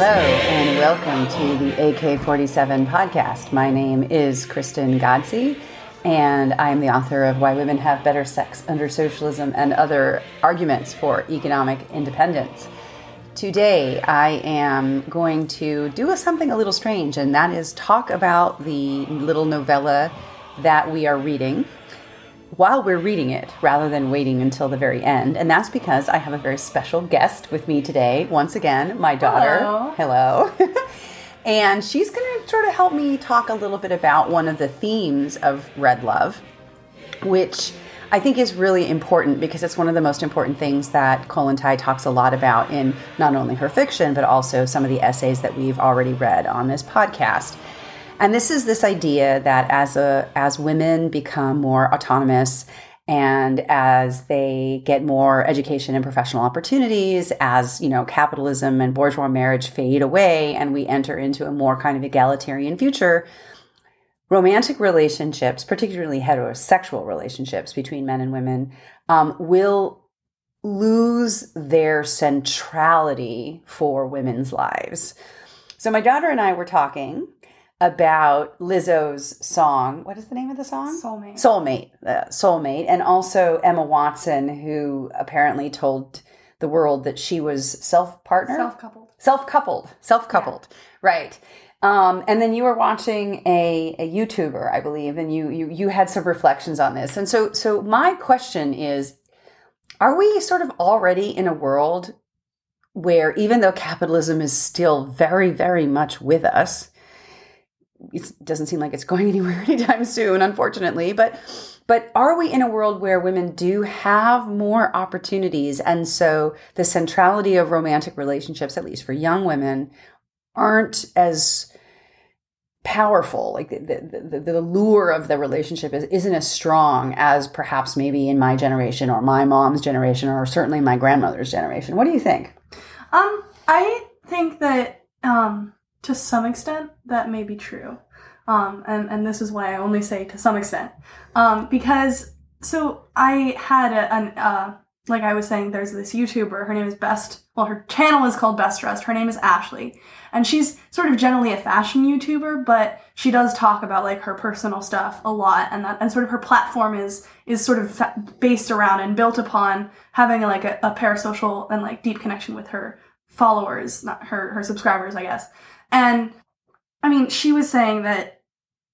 Hello, and welcome to the AK 47 podcast. My name is Kristen Ghodsee, and I'm the author of Why Women Have Better Sex Under Socialism and Other Arguments for Economic Independence. Today, I am going to do something a little strange, and that is talk about the little novella that we are reading while we're reading it rather than waiting until the very end. And that's because I have a very special guest with me today. Once again, my daughter. Hello. Hello. and she's going to sort of help me talk a little bit about one of the themes of Red Love, which I think is really important because it's one of the most important things that Kollontai talks a lot about in not only her fiction, but also some of the essays that we've already read on this podcast. And this is this idea that as a as women become more autonomous and as they get more education and professional opportunities as you know capitalism and bourgeois marriage fade away and we enter into a more kind of egalitarian future romantic relationships particularly heterosexual relationships between men and women um, will lose their centrality for women's lives. So my daughter and i were talking about Lizzo's song. What is the name of the song? Soulmate. Soulmate. Uh, Soulmate. And also Emma Watson, who apparently told the world that she was self partner? Self coupled. Self coupled. Self coupled. Right. Um, and then you were watching a, a YouTuber, I believe, and you, you you had some reflections on this. And so so my question is, are we sort of already in a world where even though capitalism is still very, very much with us, it doesn't seem like it's going anywhere anytime soon, unfortunately. But but are we in a world where women do have more opportunities, and so the centrality of romantic relationships, at least for young women, aren't as powerful like the, the, the, lure of the relationship is, isn't as strong as perhaps maybe in my generation or my mom's generation or certainly my grandmother's generation what do you think Um, I think that um, to some extent that may be true. Um, and, and this is why I only say to some extent. Um, because, so I had a, an, uh, like I was saying, there's this YouTuber, her name is Best, well, her channel is called Best Dressed, her name is Ashley. And she's sort of generally a fashion YouTuber, but she does talk about like her personal stuff a lot, and that, and sort of her platform is, is sort of fa- based around and built upon having like a, a parasocial and like deep connection with her followers, not her, her subscribers, I guess. And I mean, she was saying that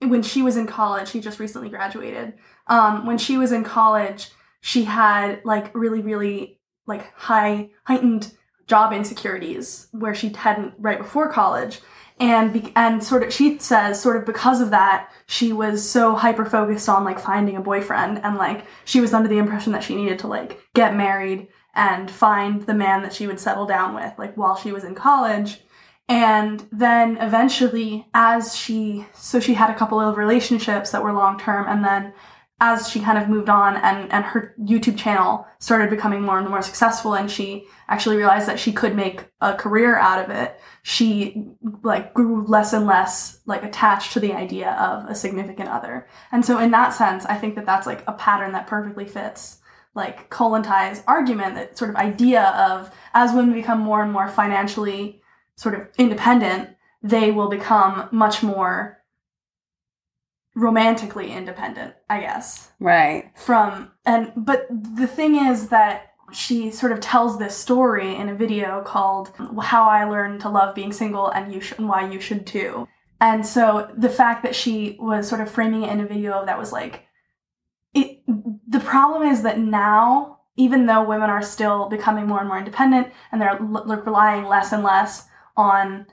when she was in college, she just recently graduated. Um, when she was in college, she had like really, really like high heightened job insecurities where she hadn't right before college. And be- and sort of she says sort of because of that she was so hyper focused on like finding a boyfriend and like she was under the impression that she needed to like get married and find the man that she would settle down with like while she was in college and then eventually, as she, so she had a couple of relationships that were long term, and then as she kind of moved on and, and her YouTube channel started becoming more and more successful, and she actually realized that she could make a career out of it, she like grew less and less like attached to the idea of a significant other. And so, in that sense, I think that that's like a pattern that perfectly fits like Kollontai's argument, that sort of idea of as women become more and more financially sort of independent, they will become much more romantically independent, I guess. right From and but the thing is that she sort of tells this story in a video called How I Learned to Love Being Single and You Should and Why You Should Too. And so the fact that she was sort of framing it in a video that was like it the problem is that now even though women are still becoming more and more independent and they're l- relying less and less on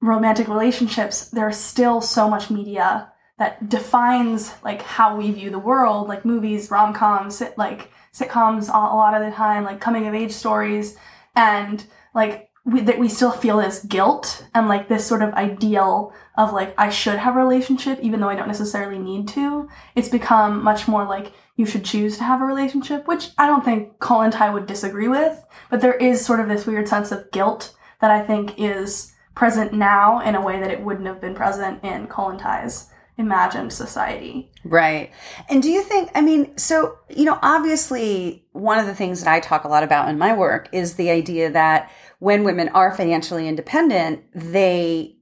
romantic relationships, there's still so much media that defines like how we view the world, like movies, rom-coms, sit, like sitcoms a lot of the time, like coming of age stories, and like we, that we still feel this guilt and like this sort of ideal of like I should have a relationship even though I don't necessarily need to. It's become much more like you should choose to have a relationship, which I don't think Kollontai would disagree with, but there is sort of this weird sense of guilt that I think is present now in a way that it wouldn't have been present in Colin Kollontai's imagined society. Right. And do you think, I mean, so, you know, obviously, one of the things that I talk a lot about in my work is the idea that when women are financially independent, they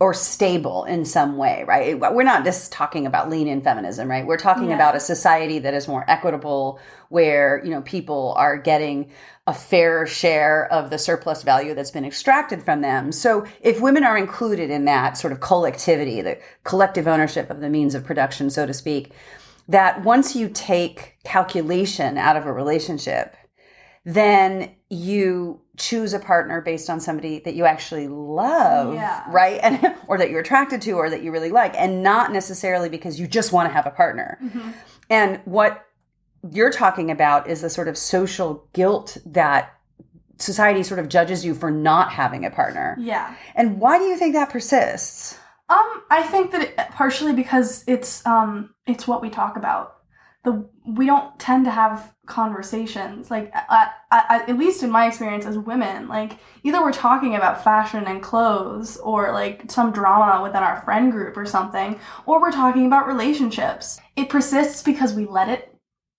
or stable in some way, right? We're not just talking about lean in feminism, right? We're talking Yeah. about a society that is more equitable where, you know, people are getting a fair share of the surplus value that's been extracted from them. So if women are included in that sort of collectivity, the collective ownership of the means of production, so to speak, that once you take calculation out of a relationship, then you choose a partner based on somebody that you actually love, Yeah. right? And or that you're attracted to or that you really like and not necessarily because you just want to have a partner. And what you're talking about is the sort of social guilt that society sort of judges you for not having a partner. Yeah. And why do you think that persists? Um, I think that it, partially because it's um it's what we talk about. The we don't tend to have conversations like at, at, at least in my experience as women like either we're talking about fashion and clothes or like some drama within our friend group or something or we're talking about relationships. It persists because we let it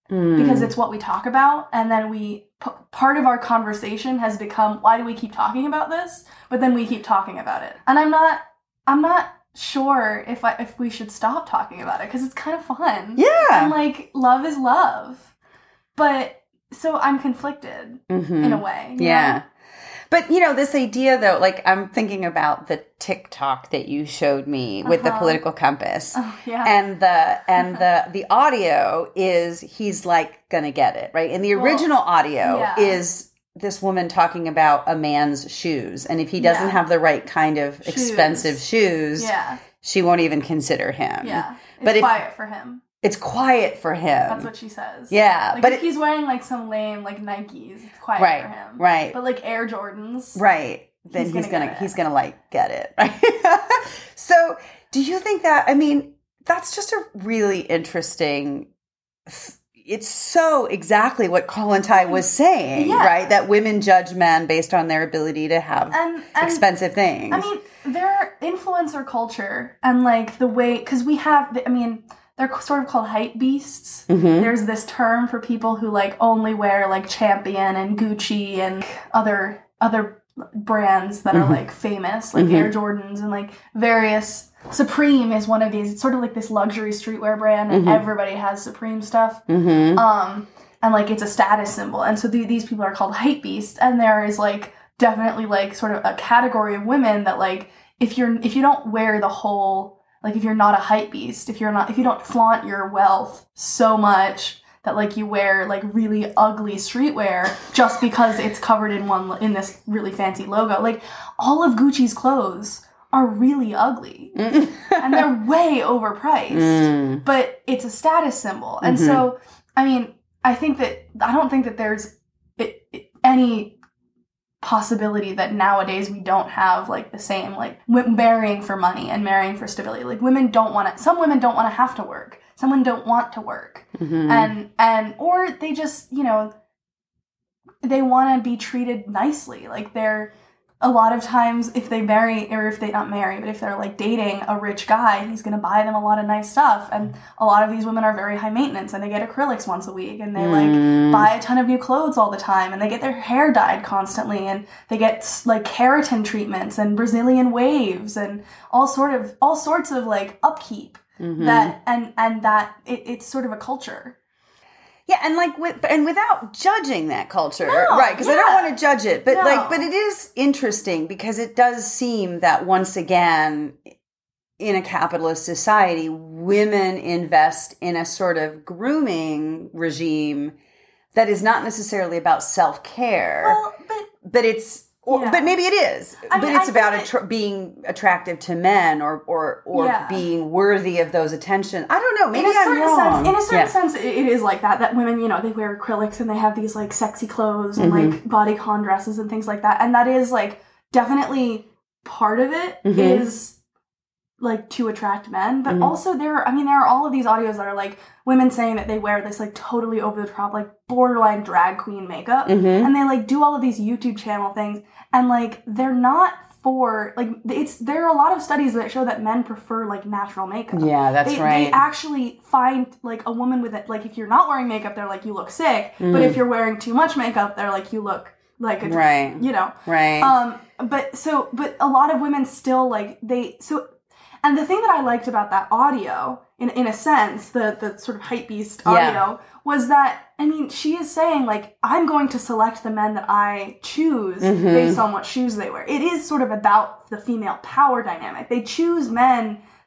hmm. because it's what we talk about and then we p- part of our conversation has become why do we keep talking about this? But then we keep talking about it. And i'm not i'm not sure if i if we should stop talking about it because it's kind of fun yeah. and like love is love but so i'm conflicted Mhm. in a way Yeah. know? But you know, this idea though, like I'm thinking about the TikTok that you showed me with the Uh-huh. political compass. oh yeah And the and the the audio is he's like gonna get it, right? And the Well, original audio yeah. is this woman talking about a man's shoes. And if he doesn't Yeah. have the right kind of Shoes. expensive shoes, yeah she won't even consider him. yeah it's But if- quiet for him It's quiet for him. that's what she says yeah. like but if it, he's wearing like some lame like nikes it's quiet Right, for him right. but like air jordans Right. Then He's he's, gonna gonna, he's gonna like get it. Right. so do you think that I mean, that's just a really interesting it's so exactly what Kollontai was saying, Yeah. right? That women judge men based on their ability to have and, and expensive things. I mean, their influencer culture and like the way, because we have, I mean, they're sort of called hype beasts. Mhm. There's this term for people who like only wear like Champion and Gucci and other other brands that Mhm. are like famous, like Mhm. Air Jordans and like various. Supreme is one of these. It's sort of like this luxury streetwear brand, and Mhm. everybody has Supreme stuff Mhm. um and like it's a status symbol and so the, these people are called hype beasts and there is like definitely like sort of a category of women that like if you're if you don't wear the whole like if you're not a hype beast if you're not if you don't flaunt your wealth so much that like you wear like really ugly streetwear just because it's covered in one in this really fancy logo like all of gucci's clothes are really ugly and they're way overpriced Mm. but it's a status symbol. And so, I mean, I think that I don't think that there's any possibility that nowadays we don't have like the same like w- marrying for money and marrying for stability. Like women don't want to. Some women don't want to have to work. Some women don't want to work, Mhm. and and or they just you know they want to be treated nicely. Like they're a lot of times if they marry or if they not marry but if they're like dating a rich guy he's going to buy them a lot of nice stuff and a lot of these women are very high maintenance and they get acrylics once a week and they like Mm. buy a ton of new clothes all the time and they get their hair dyed constantly and they get like keratin treatments and brazilian waves and all sort of all sorts of like upkeep Mhm. that and and that it, it's sort of a culture Yeah, and like with and without judging that culture, No, right? Because I don't want to judge it, but No. like, but it is interesting because it does seem that once again, in a capitalist society, women invest in a sort of grooming regime that is not necessarily about self care, well but but it's. Or, Yeah. But maybe it is. I but mean, it's I about attra- being attractive to men, or or or Yeah. being worthy of those attention. I don't know. Maybe in a I'm certain wrong. sense, in a certain Yeah. sense, it, it is like that. That women, you know, they wear acrylics and they have these like sexy clothes and Mhm. like bodycon dresses and things like that, and that is like definitely part of it is Mhm. Like to attract men, but Mhm. also there. Are, I mean, there are all of these audios that are like women saying that they wear this like totally over the top, like borderline drag queen makeup, Mhm. and they like do all of these YouTube channel things, and like they're not for like it's there are a lot of studies that show that men prefer like natural makeup. Yeah, that's they, right. They actually find like a woman with it like if you're not wearing makeup, they're like you look sick. But if you're wearing too much makeup, they're like you look like a Mm. Right. you know. right. Um, but so, but a lot of women still like they so, and the thing that I liked about that audio, in in a sense, the the sort of hype beast Yeah. audio was that I mean she is saying like I'm going to select the men that I choose Mhm. based on what shoes they wear. It is sort of about the female power dynamic. They choose men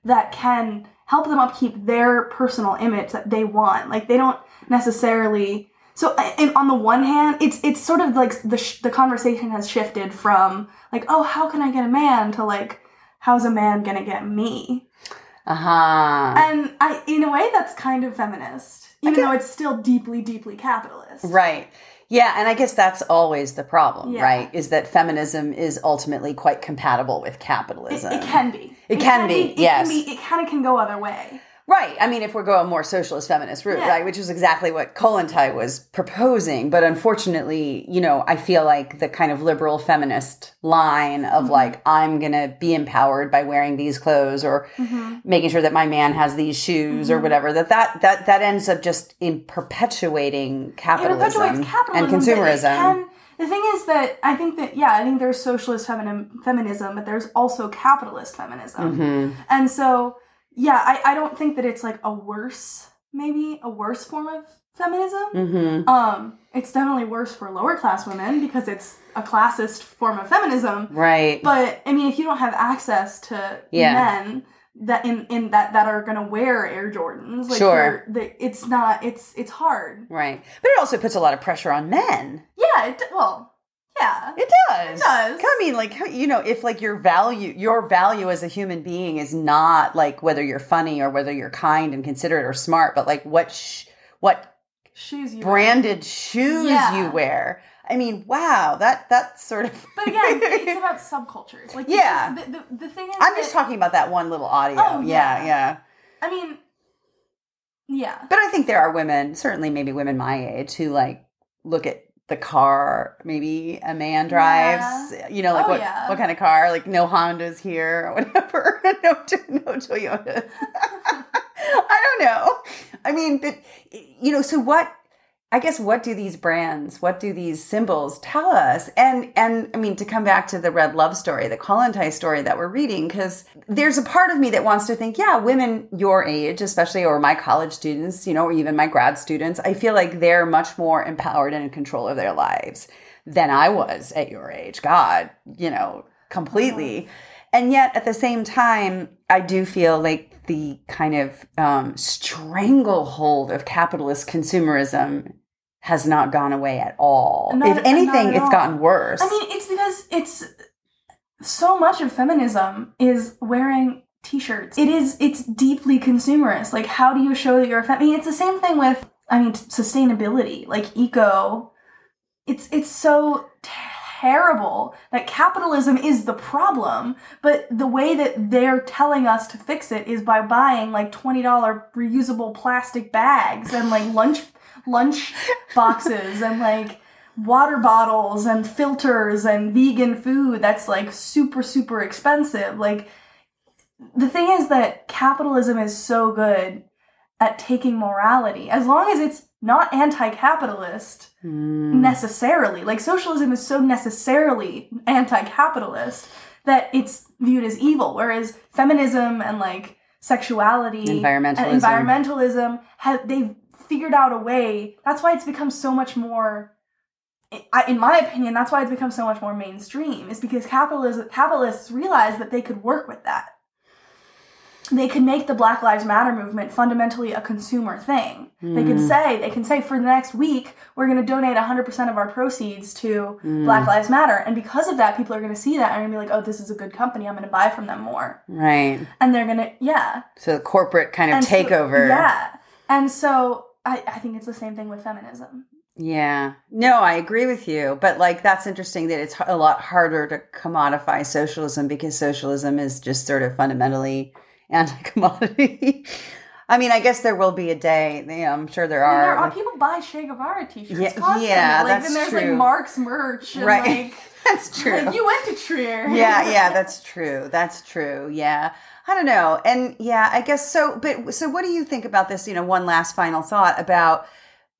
that can help them upkeep their personal image that they want. Like they don't necessarily. So, and on the one hand, it's it's sort of like the sh- the conversation has shifted from like, oh, how can I get a man to like, how's a man gonna get me? Uh huh. And I, in a way, that's kind of feminist, even Okay. though it's still deeply, deeply capitalist. Right. Yeah, and I guess that's always the problem, Yeah. right? Is that feminism is ultimately quite compatible with capitalism. it can be. It can be, It yes. Can be, it kind of can go other way. Right. I mean, if we're going more socialist feminist route, Yeah. right, which is exactly what Kollontai was proposing. But unfortunately, you know, I feel like the kind of liberal feminist line of Mm-hmm. like, I'm going to be empowered by wearing these clothes or Mm-hmm. making sure that my man has these shoes or whatever, that, that, that, that ends up just in perpetuating It capitalism, perpetuates capitalism. and consumerism. the thing is that I think that yeah, I think there's socialist femini- feminism, but there's also capitalist feminism. Mhm. And so, yeah, I, I don't think that it's like a worse, maybe a worse form of feminism. Mhm. Um, it's definitely worse for lower class women because it's a classist form of feminism. Right. But I mean, if you don't have access to Yeah. men that in, in that that are gonna wear Air Jordans, like Sure. it's not it's it's hard. right. But it also puts a lot of pressure on men. Yeah, it, well, yeah. It does. It does. I mean, like you know, if like your value, your value as a human being is not like whether you're funny or whether you're kind and considerate or smart, but like what sh- what Shoes you branded shoes Yeah. you wear. I mean, wow, that that's sort of. But again, it's about subcultures. Like Yeah. the, the, the thing is I'm just that- talking about that one little audio. Oh, yeah, yeah. yeah. I mean Yeah. But I think there are women, certainly maybe women my age, who like look at the car maybe a man drives. You know, like Oh, what yeah. what kind of car? Like no Hondas here or whatever. no, no Toyotas. I don't know. I mean, but you know, so what? I guess what do these brands, what do these symbols tell us? And and I mean to come back to the red love story, the Kollontai story that we're reading, because there's a part of me that wants to think, yeah, women your age, especially or my college students, you know, or even my grad students, I feel like they're much more empowered and in control of their lives than I was at your age. God, you know, completely. And yet at the same time, I do feel like the kind of um, stranglehold of capitalist consumerism has not gone away at all. Not- if anything, it's all. gotten worse. I mean, it's because it's so much of feminism is wearing t-shirts. It is it's deeply consumerist. Like how do you show that you're a fem- I mean, it's the same thing with I mean, sustainability, like eco. It's it's so terrible that capitalism is the problem, but the way that they're telling us to fix it is by buying like $20 reusable plastic bags and like lunch lunch boxes and like water bottles and filters and vegan food that's like super super expensive like the thing is that capitalism is so good at taking morality as long as it's not anti-capitalist Hmm. necessarily like socialism is so necessarily anti-capitalist that it's viewed as evil whereas feminism and like sexuality Environmentalism. and environmentalism have they've figured out a way. That's why it's become so much more in my opinion that's why it's become so much more mainstream is because capitalism capitalists realized that they could work with that. They could make the black lives matter movement fundamentally a consumer thing. They could hmm. say they can say for the next week we're going to donate 100% of our proceeds to hmm. black lives matter. And because of that people are going to see that and going to be like oh this is a good company. I'm going to buy from them more. Right. and they're going to yeah. So the corporate kind of and so- takeover. yeah. And so I, I think it's the same thing with feminism Yeah. No, I agree with you. But like, that's interesting that it's a lot harder to commodify socialism because socialism is just sort of fundamentally anti commodity. I mean, I guess there will be a day. You know, I'm sure there are. there are like- people buy Che Guevara t-shirts Yeah, constantly. yeah, like, that's and there's true. like Marx merch and right. like that's true. like you went to Trier. yeah, yeah, that's true. That's true. Yeah. I don't know. And yeah, I guess so. But so what do you think about this? You know, one last final thought about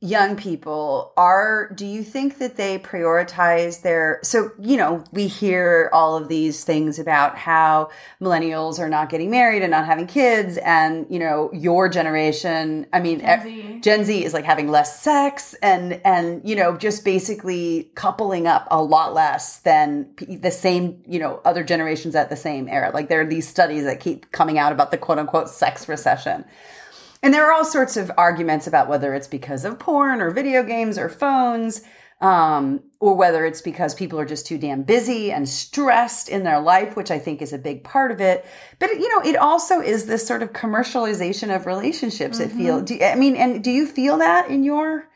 young people are do you think that they prioritize their so you know we hear all of these things about how millennials are not getting married and not having kids and you know your generation i mean Gen Z. Gen Z is like having less sex and and you know just basically coupling up a lot less than the same you know other generations at the same era. Like there are these studies that keep coming out about the quote unquote sex recession. And there are all sorts of arguments about whether it's because of porn or video games or phones, um, or whether it's because people are just too damn busy and stressed in their life, which I think is a big part of it. But you know, it also is this sort of commercialization of relationships. It feel. Do, I mean, and do you feel that in your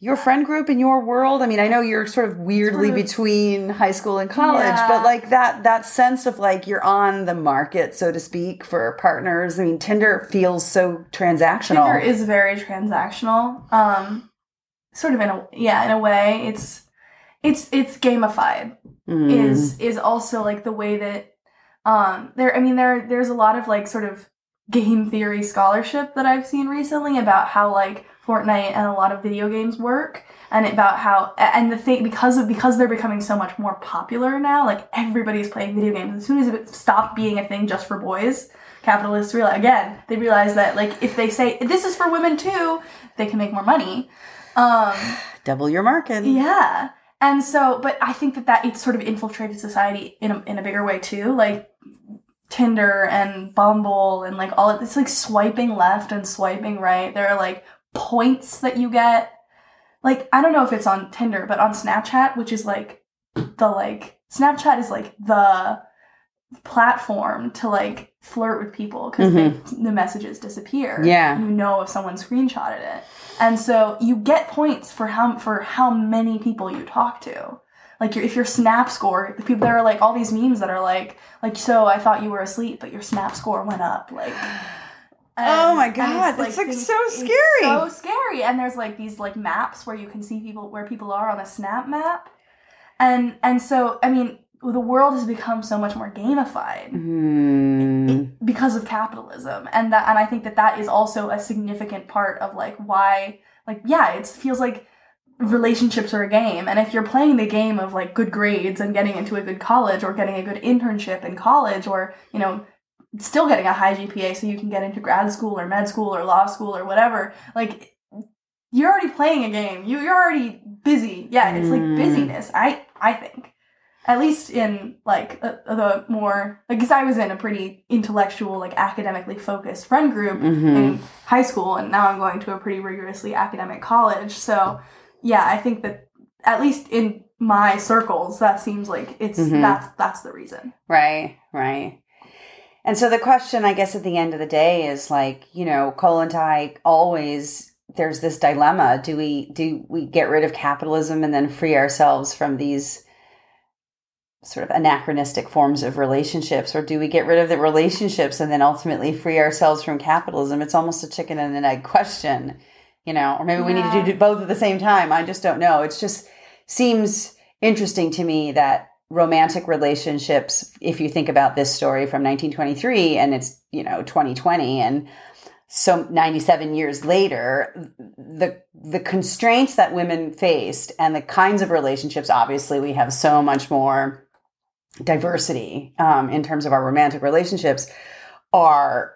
your friend group in your world? I mean, I know you're sort of weirdly Sort of. between high school and college, Yeah. but like that that sense of like you're on the market, so to speak, for partners. I mean, Tinder feels so transactional. Tinder is very transactional. Um, sort of in a yeah, in a way, it's it's it's gamified. Mm. Is is also like the way that um there. I mean there there's a lot of like sort of game theory scholarship that I've seen recently about how like Fortnite and a lot of video games work and about how and the thing because of because they're becoming so much more popular now like everybody's playing video games. As soon as it stopped being a thing just for boys capitalists realize again they realize that like if they say this is for women too they can make more money. Um double your market. yeah. And so but i think that that it's sort of infiltrated society in a, in a bigger way too like tinder and bumble and like all it's like swiping left and swiping right. There are like points that you get. Like i don't know if it's on tinder but on snapchat which is like the like snapchat is like the platform to like flirt with people because mm-hmm. the messages disappear. Yeah. you know if someone screenshotted it. And so you get points for how for how many people you talk to. Like your, if your snap score the people there are like all these memes that are like like so i thought you were asleep but your snap score went up like Oh my God, it's, that's, like, things- so it's scary. so scary and there's like these like maps where you can see people where people are on a snap map and and so i mean the world has become so much more gamified Mm. because of capitalism and that and i think that that is also a significant part of like why like yeah it feels like relationships are a game and if you're playing the game of like good grades and getting into a good college or getting a good internship in college or you know still getting a high gpa so you can get into grad school or med school or law school or whatever like you're already playing a game you, you're already busy yeah it's like Mm. busyness i i think at least in like uh, the more like because i was in a pretty intellectual like academically focused friend group Mhm. in high school and now i'm going to a pretty rigorously academic college so yeah i think that at least in my circles that seems like it's Mhm. that's that's the reason Right, right. And so the question, I guess, at the end of the day is like, you know, Kollontai always there's this dilemma. Do we do we get rid of capitalism and then free ourselves from these sort of anachronistic forms of relationships, or do we get rid of the relationships and then ultimately free ourselves from capitalism? It's almost a chicken and an egg question, you know, or maybe we need to do both at the same time. I just don't know. It's just seems interesting to me that romantic relationships if you think about this story from 1923 and it's you know 2020 and so 97 years later the the constraints that women faced and the kinds of relationships obviously we have so much more diversity um, in terms of our romantic relationships are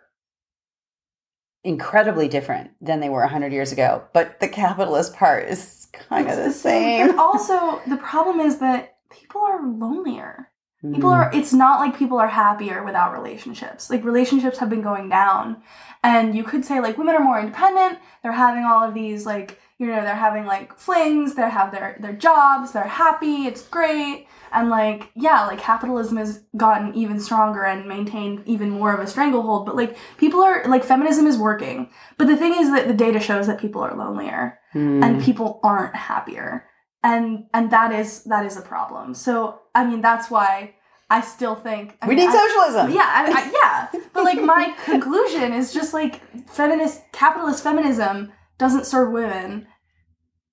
incredibly different than they were 100 years ago. But the capitalist part is kind of It's the same. But also the problem is that people are lonelier. People Mm. are it's not like people are happier without relationships. Like relationships have been going down. And you could say like women are more independent. They're having all of these like you know they're having like flings. They have their their jobs. They're happy. It's great. And like yeah like capitalism has gotten even stronger and maintained even more of a stranglehold. But like people are like feminism is working. But the thing is that the data shows that people are lonelier. Mm. and people aren't happier and and that is that is a problem so i mean that's why i still think I we mean, need I- socialism yeah I, I, yeah But like my conclusion is just like feminist capitalist feminism doesn't serve women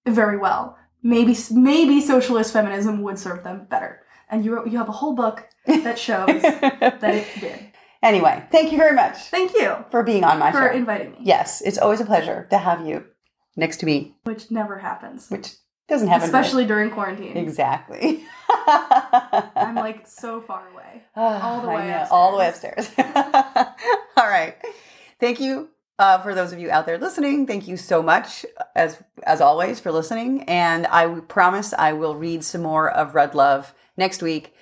very well. Maybe maybe socialist feminism would serve them better. And you you have a whole book that shows that it did. Anyway, thank you very much Thank you for being on my for show. For inviting me, yes, it's always a pleasure to have you next to me, which never happens, which doesn't happen. especially during quarantine. exactly. I'm like so far away. all the way know, all the way upstairs. all right. Thank you uh, for those of you out there listening. Thank you so much, as as always, for listening. And I promise I will read some more of Red Love next week.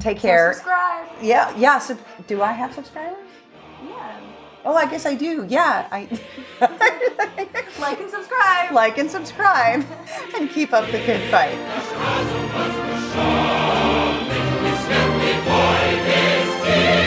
Take care. Subscribe. yeah, yeah. So, do I have subscribers? Yeah. Oh, I guess I do. Yeah, I Like and subscribe. like and subscribe and keep up the good fight. It's very boy,